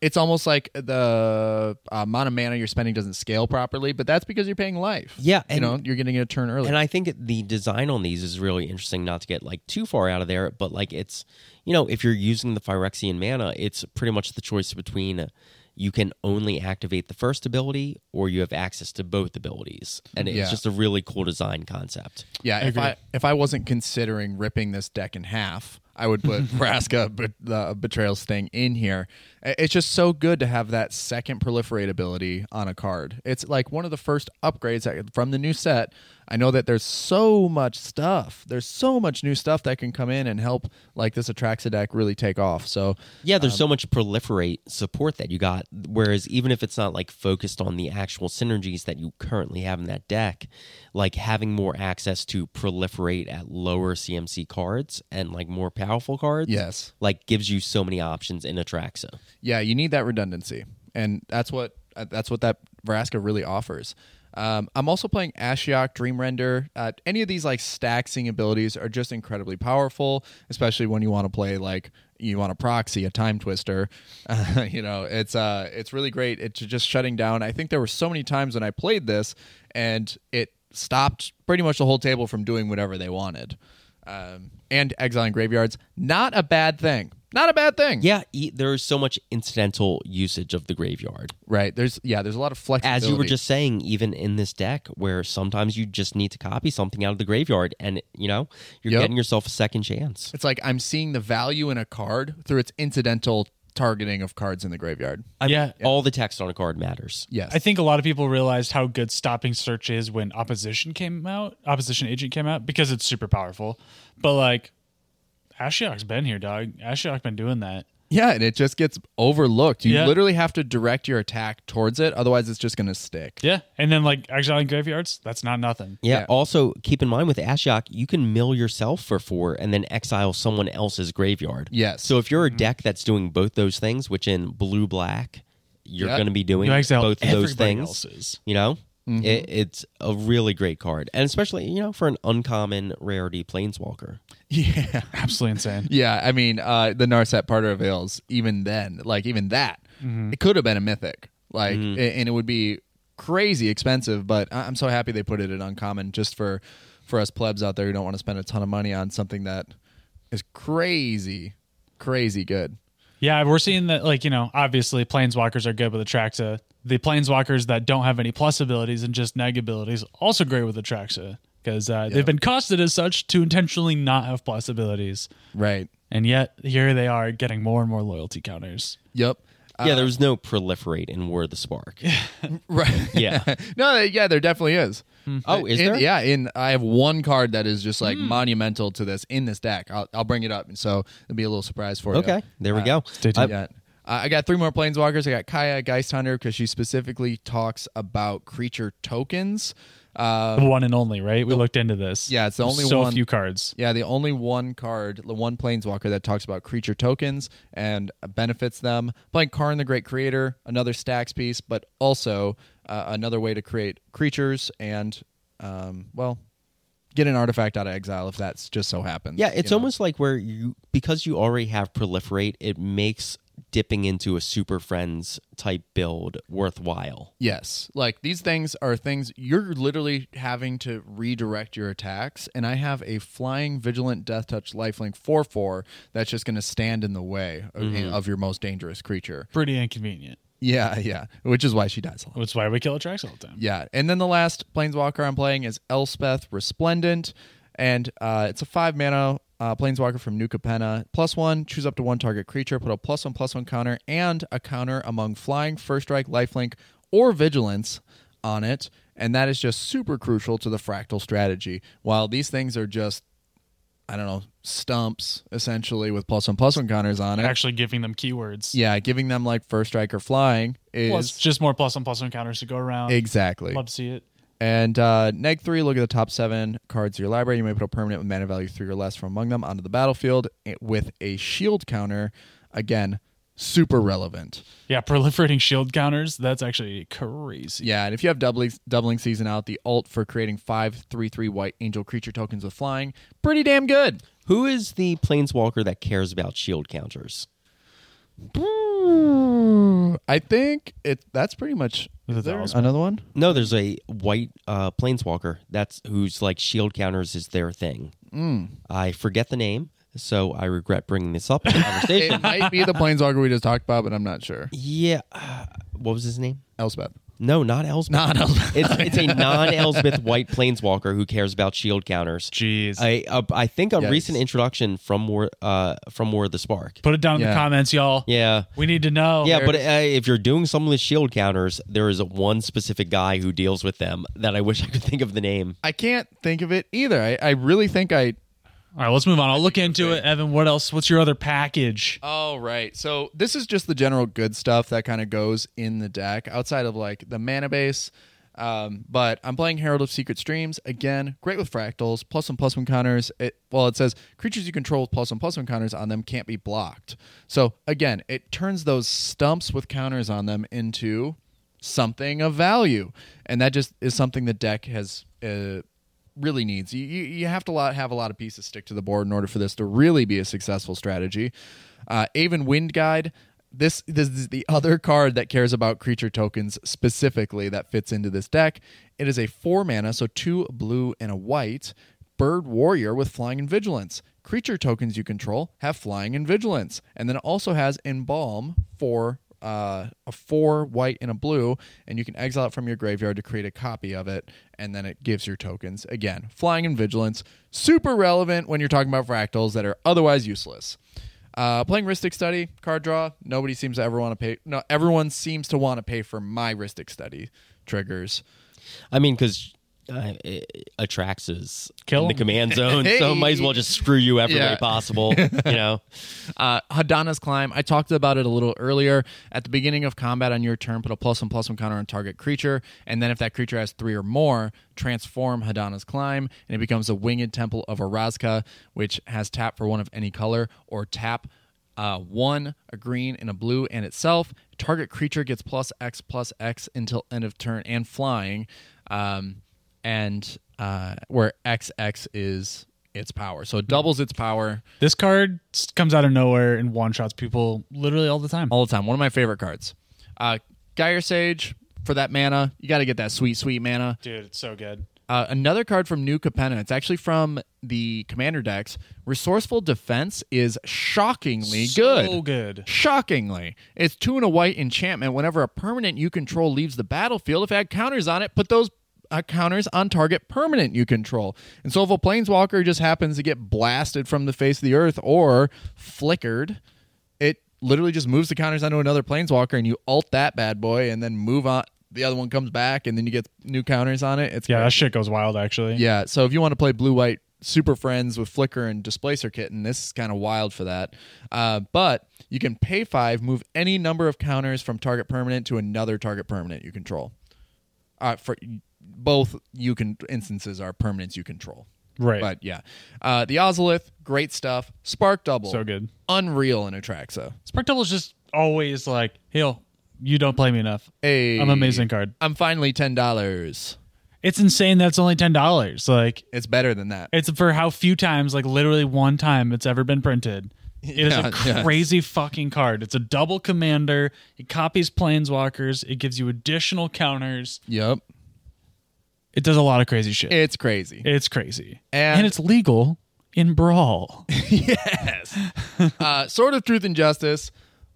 It's almost like the uh, amount of mana you're spending doesn't scale properly, but that's because you're paying life. Yeah, you know you're getting a turn early. and I think the design on these is really interesting. Not to get like too far out of there, but like it's you know if you're using the Phyrexian mana, it's pretty much the choice between. You can only activate the first ability, or you have access to both abilities, and it's Yeah. just a really cool design concept. yeah, if. I if I wasn't considering ripping this deck in half, I would put <laughs> Vraska but the Betrayal Sting in here. It's just so good to have that second proliferate ability on a card. It's like one of the first upgrades that- from the new set. I know that there's so much stuff. There's so much new stuff that can come in and help like this Atraxa deck really take off. So Yeah, there's Um, so much proliferate support that you got. Whereas even if it's not like focused on the actual synergies that you currently have in that deck, like having more access to proliferate at lower CMC cards and like more powerful cards, Yes. like gives you so many options in Atraxa. Yeah, you need that redundancy, and that's what uh, that's what that Vraska really offers. Um, I'm also playing Ashiok, Dream Render. Uh, any of these like stacking abilities are just incredibly powerful, especially when you want to play like you want a proxy a time twister. Uh, <laughs> you know, it's uh, it's really great. It's just shutting down. I think there were so many times when I played this, and it stopped pretty much the whole table from doing whatever they wanted. Um, and exiling graveyards, not a bad thing. Not a bad thing. Yeah, e- there's so much incidental usage of the graveyard. Right. There's yeah. There's a lot of flexibility. As you were just saying, even in this deck, where sometimes you just need to copy something out of the graveyard, and you know you're Yep. getting yourself a second chance. It's like I'm seeing the value in a card through its incidental targeting of cards in the graveyard. I mean, Yeah. all the text on a card matters. Yes. I think a lot of people realized how good stopping search is when opposition came out, opposition agent came out, because it's super powerful. But like, Ashiok's been here, dog. Ashiok's been doing that. Yeah, and it just gets overlooked. You Yeah. literally have to direct your attack towards it, otherwise it's just going to stick. Yeah, and then like exile exiling graveyards, that's not nothing. Yeah, Yeah. Also, keep in mind with Ashiok, you can mill yourself for four and then exile someone else's graveyard. Yes. So if you're a mm-hmm. deck that's doing both those things, which in blue black you're Yep. going to be doing You exile both of those everybody things, else's. you know, Mm-hmm. it, it's a really great card, and especially you know for an uncommon rarity planeswalker. <laughs> Yeah. Absolutely insane. Yeah, I mean, uh, the Narset Parter of Veils, even then, like even that, mm-hmm. it could have been a mythic. Like mm-hmm. a- and it would be crazy expensive, but I- I'm so happy they put it in uncommon just for for us plebs out there who don't want to spend a ton of money on something that is crazy, crazy good. Yeah, we're seeing that like, you know, obviously planeswalkers are good with Atraxa. The planeswalkers that don't have any plus abilities and just neg abilities also great with Atraxa. Because uh, they've been costed as such to intentionally not have plus abilities. Right. And yet here they are getting more and more loyalty counters. Yep. yeah, there was no proliferate in War of the Spark. <laughs> Right. Yeah. <laughs> no, yeah, there definitely is. Oh, is In- there? Yeah, in I have one card that is just like monumental to this in this deck. I'll, I'll bring it up, and so it'll be a little surprise for you. Okay, there we Uh, go. Stay tuned. Yeah. I I got three more planeswalkers. I got Kaya Geist Hunter because she specifically talks about creature tokens. Uh, The one and only, right? We looked into this. Yeah, it's the only so one- few cards. yeah, the only one card, the one planeswalker that talks about creature tokens and benefits them. Playing Karn the Great Creator, another stacks piece, but also uh, another way to create creatures and, um, well, get an artifact out of exile if that's just so happens. Yeah, it's you know? almost like where you because you already have proliferate, it makes dipping into a super friends type build worthwhile. Yes. Like these things are things you're literally having to redirect your attacks. And I have a flying vigilant death touch lifelink 4 4 that's just going to stand in the way Mm-hmm. of your most dangerous creature. Pretty inconvenient. Yeah, yeah. Which is why she dies a lot. That's why we kill Atraxa all the time. Yeah. And then the last planeswalker I'm playing is Elspeth Resplendent. And uh, it's a five mana uh, planeswalker from New Capenna. Plus one, choose up to one target creature, put a plus one plus one counter and a counter among flying, first strike, lifelink, or vigilance on it. And that is just super crucial to the fractal strategy. While these things are just, I don't know, stumps essentially with plus one plus one counters on it. Actually giving them keywords. yeah, giving them like first strike or flying is Plus just more plus one plus one counters to go around. exactly. Love to see it. And uh, neg three, look at the top seven cards of your library. You may put a permanent with mana value three or less from among them onto the battlefield eh, with a shield counter. Again, super relevant. Yeah, proliferating shield counters, that's actually crazy. Yeah, and if you have doubling doubling season out, the alt for creating five three three white angel creature tokens with flying, pretty damn good. Who is the planeswalker that cares about shield counters? I think it. That's pretty much. Is there another one? No, there's a white uh, planeswalker that's who's like shield counters is their thing. I forget the name, so I regret bringing this up in <laughs> the conversation. It might be the planeswalker we just talked about, but I'm not sure. yeah, uh, what was his name? Elspeth. No, not Elspeth. Not Elspeth. it's it's a non-Elspeth white planeswalker who cares about shield counters. Jeez. I uh, I think a Yikes. recent introduction from War uh from War of the Spark. Put it down in Yeah. the comments, y'all. Yeah. We need to know. Yeah, but uh, if you're doing something with shield counters, there is one specific guy who deals with them that I wish I could think of the name. I can't think of it either. I, I really think I. All right, let's move on. I'll look into it. Evan, what else? What's your other package? All right. So this is just the general good stuff that kind of goes in the deck outside of like the mana base. Um, but I'm playing Herald of Secret Streams again. Great with fractals, plus one plus one counters. It well, it says creatures you control with plus one plus one counters on them can't be blocked. So again, it turns those stumps with counters on them into something of value, and that just is something the deck has uh, really needs. You, you have to lot, have a lot of pieces stick to the board in order for this to really be a successful strategy. Uh, Aven Wind Guide. This, this is the other card that cares about creature tokens specifically that fits into this deck. It is a four mana, so two blue and a white bird warrior with flying and vigilance. Creature tokens you control have flying and vigilance, and then it also has embalm for uh, a four white and a blue, and you can exile it from your graveyard to create a copy of it, and then it gives your tokens again. Flying and vigilance, super relevant when you're talking about fractals that are otherwise useless. Uh, playing Rhystic Study, card draw. Nobody seems to ever want to pay. No, everyone seems to want to pay for my Rhystic Study triggers. I mean, because uh, it- Atraxas Kill in the 'em. command zone, <laughs> so might as well just screw you every Yeah. way possible. <laughs> You know, Uh, Hadana's Climb. I talked about it a little earlier. At the beginning of combat on your turn, put a plus one plus one counter on target creature, and then if that creature has three or more, transform Hadana's Climb, and it becomes a Winged Temple of Orazca, which has tap for one of any color, or tap uh, one, a green, and a blue, and itself. Target creature gets plus X plus X until end of turn, and flying, um, and uh, where XX is its power. So it doubles its power. This card s- comes out of nowhere and one shots people literally all the time. all the time. One of my favorite cards. Uh, Gyre Sage for that mana. You got to get that sweet, sweet mana. Dude, it's so good. Uh, another card from New Capenna. It's actually from the Commander decks. Resourceful Defense is shockingly good. So good. Shockingly, it's two and a white enchantment. Whenever a permanent you control leaves the battlefield, if it had counters on it, put those counters on target permanent you control. And so if a planeswalker just happens to get blasted from the face of the earth or flickered, it literally just moves the counters onto another planeswalker, and you alt that bad boy, and then move on. The other one comes back, and then you get new counters on it. It's Yeah, great. that shit goes wild actually. Yeah, so if you want to play blue white super friends with Flicker and Displacer Kitten, this is kind of wild for that. Uh, but you can pay five, move any number of counters from target permanent to another target permanent you control. Uh, for both you can instances are permanents you control. Right. But yeah, uh, the Ozolith, great stuff. Spark Double, So good. unreal in Atraxa. Spark Double is just always like, "Hill, you don't play me enough. Hey, I'm amazing card." I'm finally ten dollars. It's insane that it's only ten dollars. Like It's better than that. it's for how few times, like literally one time, it's ever been printed. It is <laughs> Yeah, a yeah. crazy fucking card. It's a double commander. It copies planeswalkers. It gives you additional counters. Yep, It does a lot of crazy shit. it's crazy. it's crazy, And- and it's legal in Brawl. <laughs> yes. uh, Sword of Truth and Justice,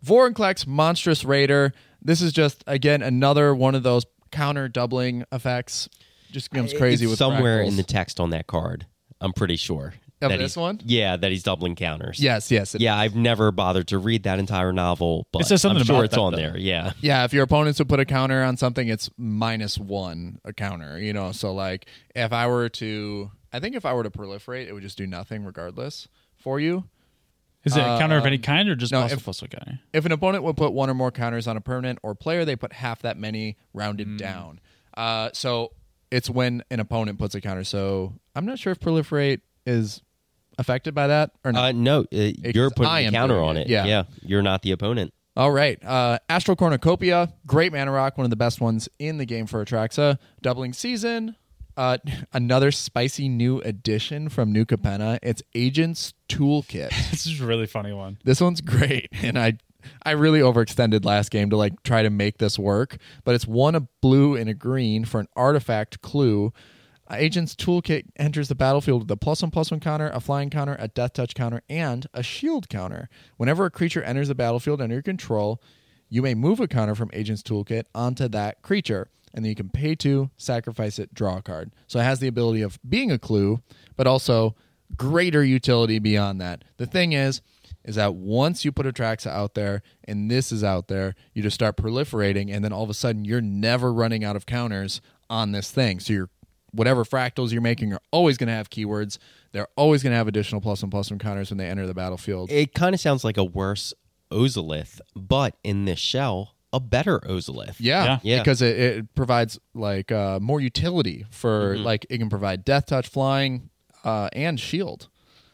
Vorinclex Monstrous Raider. This is just again another one of those counter doubling effects. Just becomes crazy It's with somewhere fractals. in the text on that card. I'm pretty sure. Of that this one? Yeah, that he's doubling counters. Yes, yes. it- Yeah, I've never bothered to read that entire novel, but says something I'm sure about it's that, on though. there. Yeah. Yeah, if your opponents would put a counter on something, it's minus one a counter. You know, so like if I were to, I think if I were to proliferate, it would just do nothing regardless for you. Is it a counter of any Um, kind or just no, plus if- a plus a counter? If an opponent would put one or more counters on a permanent or player, they put half that many rounded down. Uh, so it's when an opponent puts a counter. So I'm not sure if proliferate is affected by that or not. Uh, no, uh, you're putting I the counter on it, it. yeah. yeah. You're not the opponent. All right. Uh, Astral Cornucopia, great mana rock, one of the best ones in the game for Atraxa. Doubling season. Uh, <laughs> another spicy new addition from New Capenna. It's Agent's Toolkit. <laughs> This is a really funny one. this one's great, and I I really overextended last game to like try to make this work. But it's one a blue and a green for an artifact clue. Agent's Toolkit enters the battlefield with a plus one plus one counter, a flying counter, a death touch counter, and a shield counter. Whenever a creature enters the battlefield under your control, you may move a counter from Agent's Toolkit onto that creature. And then you can pay to sacrifice it, draw a card. So it has the ability of being a clue, but also greater utility beyond that. The thing is, is that once you put Atraxa out there and this is out there, you just start proliferating, and then all of a sudden you're never running out of counters on this thing. So you're whatever fractals you're making are always going to have keywords. They're always going to have additional plus one plus one counters when they enter the battlefield. It kind of sounds like a worse Ozolith, but in this shell, a better Ozolith. Yeah, Yeah. Yeah. because it, it provides like uh, more utility for like it can provide death touch, flying, uh, and shield.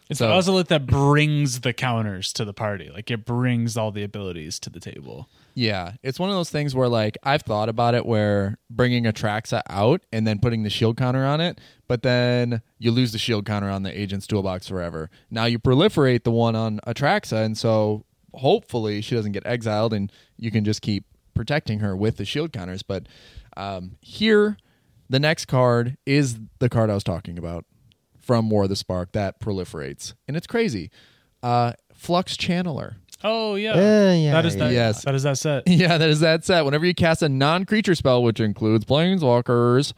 It's So- the Ozolith that brings the counters to the party. Like it brings all the abilities to the table. Yeah, it's one of those things where like I've thought about it, where bringing Atraxa out and then putting the shield counter on it, but then you lose the shield counter on the agent's toolbox forever. Now you proliferate the one on Atraxa, and so hopefully she doesn't get exiled, and you can just keep protecting her with the shield counters. But um, here, the next card is the card I was talking about from War of the Spark that proliferates, and it's crazy. Uh, Flux Channeler. Oh yeah, Uh, yeah, that is that. yes. that is that set. <laughs> Yeah, that is that set. Whenever you cast a non-creature spell, which includes planeswalkers,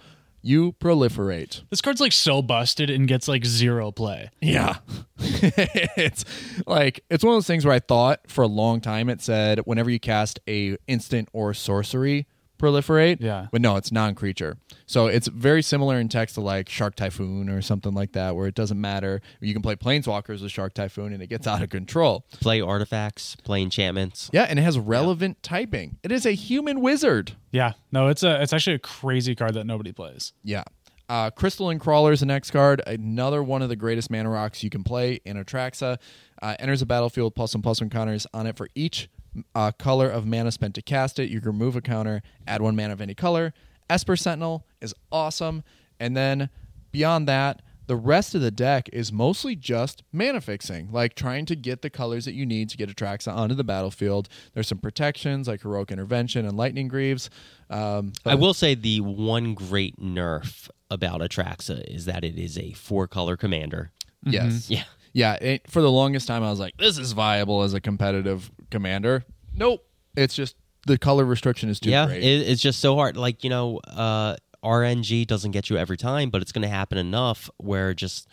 you proliferate. This card's like so busted and gets like zero play. Yeah. <laughs> it's like it's one of those things where I thought for a long time it said whenever you cast a instant or sorcery proliferate. Yeah. But no, it's non-creature. So it's very similar in text to like Shark Typhoon or something like that, where it doesn't matter. You can play planeswalkers with Shark Typhoon and it gets out of control. Play artifacts, play enchantments. Yeah, and it has relevant typing. It is a human wizard. Yeah, no, it's a it's actually a crazy card that nobody plays. Yeah. Uh, Crystalline Crawler is the next card. Another one of the greatest mana rocks you can play in Atraxa. Uh, enters a battlefield plus one plus one counters on it for each uh, color of mana spent to cast it. You can remove a counter, add one mana of any color. Esper Sentinel is awesome. And then beyond that, the rest of the deck is mostly just mana fixing, like trying to get the colors that you need to get Atraxa onto the battlefield. There's some protections like Heroic Intervention and Lightning Greaves. Um, I will say the one great nerf about Atraxa is that it is a four color commander. Yes. Yeah. Yeah. It, for the longest time, I was like, this is viable as a competitive commander. Nope. It's just the color restriction is too yeah, great. it, it's just so hard. Like you know, uh, RNG doesn't get you every time, but it's going to happen enough where just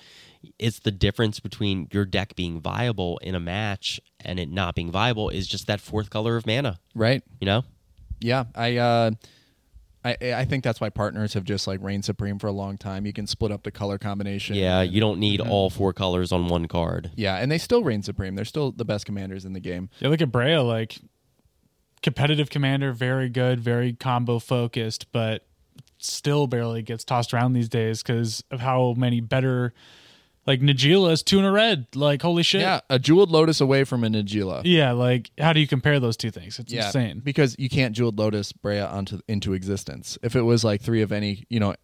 it's the difference between your deck being viable in a match and it not being viable is just that fourth color of mana. right. You know, Yeah. I, uh, I, I think that's why partners have just like reigned supreme for a long time. You can split up the color combination. yeah, and- you don't need mm-hmm. all four colors on one card. Yeah, and they still reign supreme. They're still the best commanders in the game. Yeah, look at Breya, like competitive commander, very good, very combo focused, but still barely gets tossed around these days because of how many better. Like Najeela is two in a red. Like holy shit. Yeah, a jeweled lotus away from a Najeela. Yeah, like how do you compare those two things? It's Yeah, insane. because you can't jeweled lotus Breya onto into existence. If it was like three of any, you know,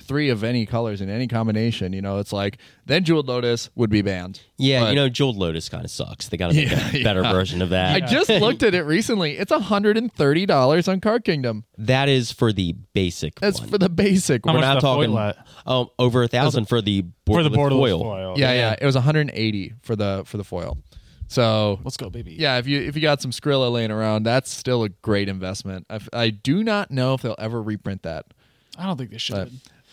three of any colors in any combination, you know, it's like then jeweled lotus would be banned. Yeah, But- you know, Jeweled Lotus kind of sucks. They got to make <laughs> Yeah, a better yeah. version of that. I just looked at it recently. It's hundred and thirty dollars on Card Kingdom. That is for the basic That's one. for the basic How We're not the talking foil at? um, over a thousand for the board For the borderless borderless foil. foil. Yeah, yeah, it was 180 for the for the foil. So Let's go, baby. yeah, if you if you got some Skrilla laying around, that's still a great investment. I, I do not know if they'll ever reprint that. I don't think they should. But-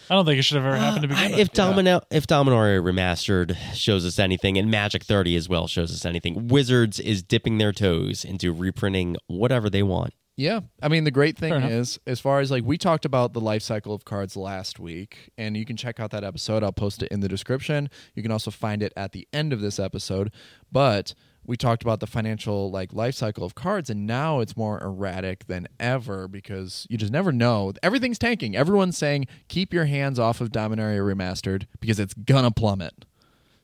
I don't think it should have ever happened to begin with. If Domino, if Dominaria Remastered shows us anything, and Magic 30 as well shows us anything, Wizards is dipping their toes into reprinting whatever they want. Yeah, I mean the great thing is, as far as like we talked about the life cycle of cards last week, and you can check out that episode. I'll post it in the description. You can also find it at the end of this episode. But we talked about the financial like life cycle of cards, and now it's more erratic than ever because you just never know. Everything's tanking. Everyone's saying keep your hands off of Dominaria Remastered because it's gonna plummet.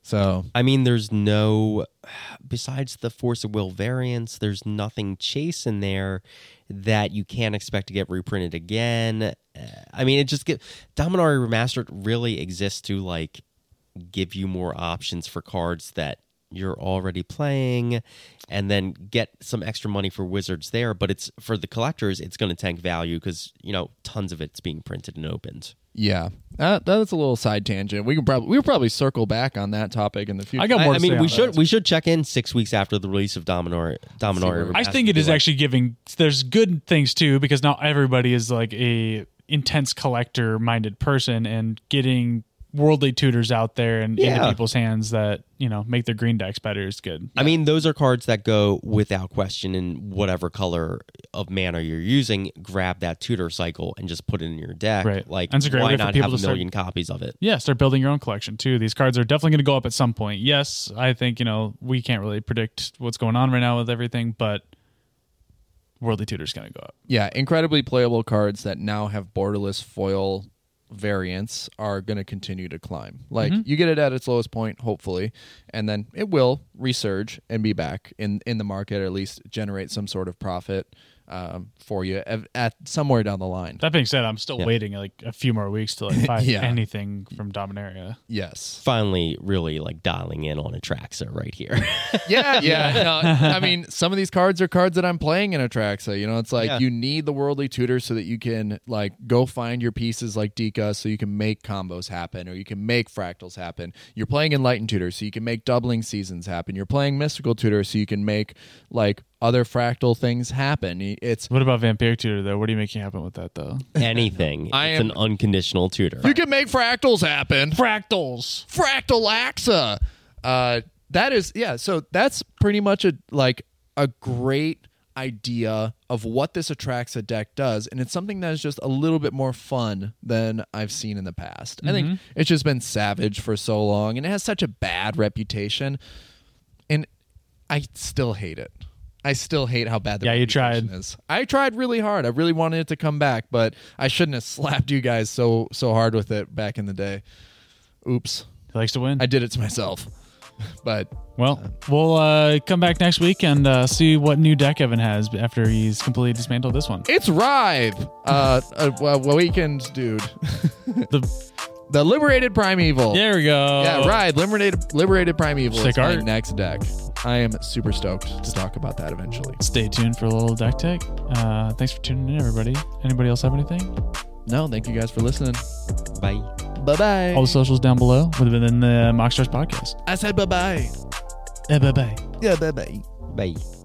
So I mean, there's no, besides the Force of Will variants, there's nothing chase in there that you can't expect to get reprinted again. Uh, I mean, it just get Dominaria Remastered really exists to like give you more options for cards that you're already playing and then get some extra money for wizards there but it's for the collectors it's going to tank value because you know tons of it's being printed and opened Yeah, that, that's a little side tangent. We can probably we'll probably circle back on that topic in the future. I got more. I to mean, we should that. we should check in six weeks after the release of Dominor. Dominor. I think it is actually giving. There's good things too because not everybody is like a intense collector minded person, and getting worldly tutors out there and into people's hands that you know make their green decks better is good. I mean, those are cards that go without question in whatever color of mana you're using. Grab that tutor cycle and just put it in your deck. Right. Like, And it's a great why way for not people have a to start- million copies of it? Yeah, start building your own collection too. These cards are definitely going to go up at some point. Yes, I think you know we can't really predict what's going on right now with everything, but worldly tutor's going to go up. yeah, incredibly playable cards that now have borderless foil variants are going to continue to climb. Like Mm-hmm. you get it at its lowest point, hopefully, and then it will resurge and be back in in the market, or at least generate some sort of profit um, for you at, at somewhere down the line. That being said, I'm still Yeah. waiting like a few more weeks to like find <laughs> Yeah. anything from Dominaria. Yes. Finally, really like dialing in on Atraxa right here. <laughs> Yeah, yeah. No, I mean, some of these cards are cards that I'm playing in Atraxa. You know, it's like Yeah. you need the worldly tutor so that you can like go find your pieces like Dika so you can make combos happen or you can make fractals happen. You're playing Enlightened Tutor so you can make doubling seasons happen. You're playing Mystical Tutor so you can make like other fractal things happen. It's What about Vampire Tutor though? What are you making happen with that though? <laughs> Anything. I it's am- an unconditional tutor. you can make fractals happen. Fractals. Fractalaxa. Uh, that is yeah. So that's pretty much a like a great idea of what this Atraxa deck does, and it's something that is just a little bit more fun than I've seen in the past. I think it's just been savage for so long, and it has such a bad reputation, and I still hate it. I still hate how bad the Yeah, you tried. is. I tried really hard. I really wanted it to come back, but I shouldn't have <laughs> slapped you guys so so hard with it back in the day. Oops. He likes to win. I did it to myself. <laughs> But well, we'll uh, come back next week and uh, see what new deck Evan has after he's completely dismantled this one. it's Rith, uh, a, a weekend dude. <laughs> The, The Liberated Primeval. there we go. Yeah, Rith, Liberated Liberated Primeval. Sick art. next deck. I am super stoked to talk about that eventually. Stay tuned for a little deck tech. Uh, thanks for tuning in, everybody. Anybody else have anything? No, thank you guys for listening. Bye. Bye bye. All the socials down below within the MoxStars podcast. I said bye bye. Eh, bye bye. Yeah, bye bye. Bye.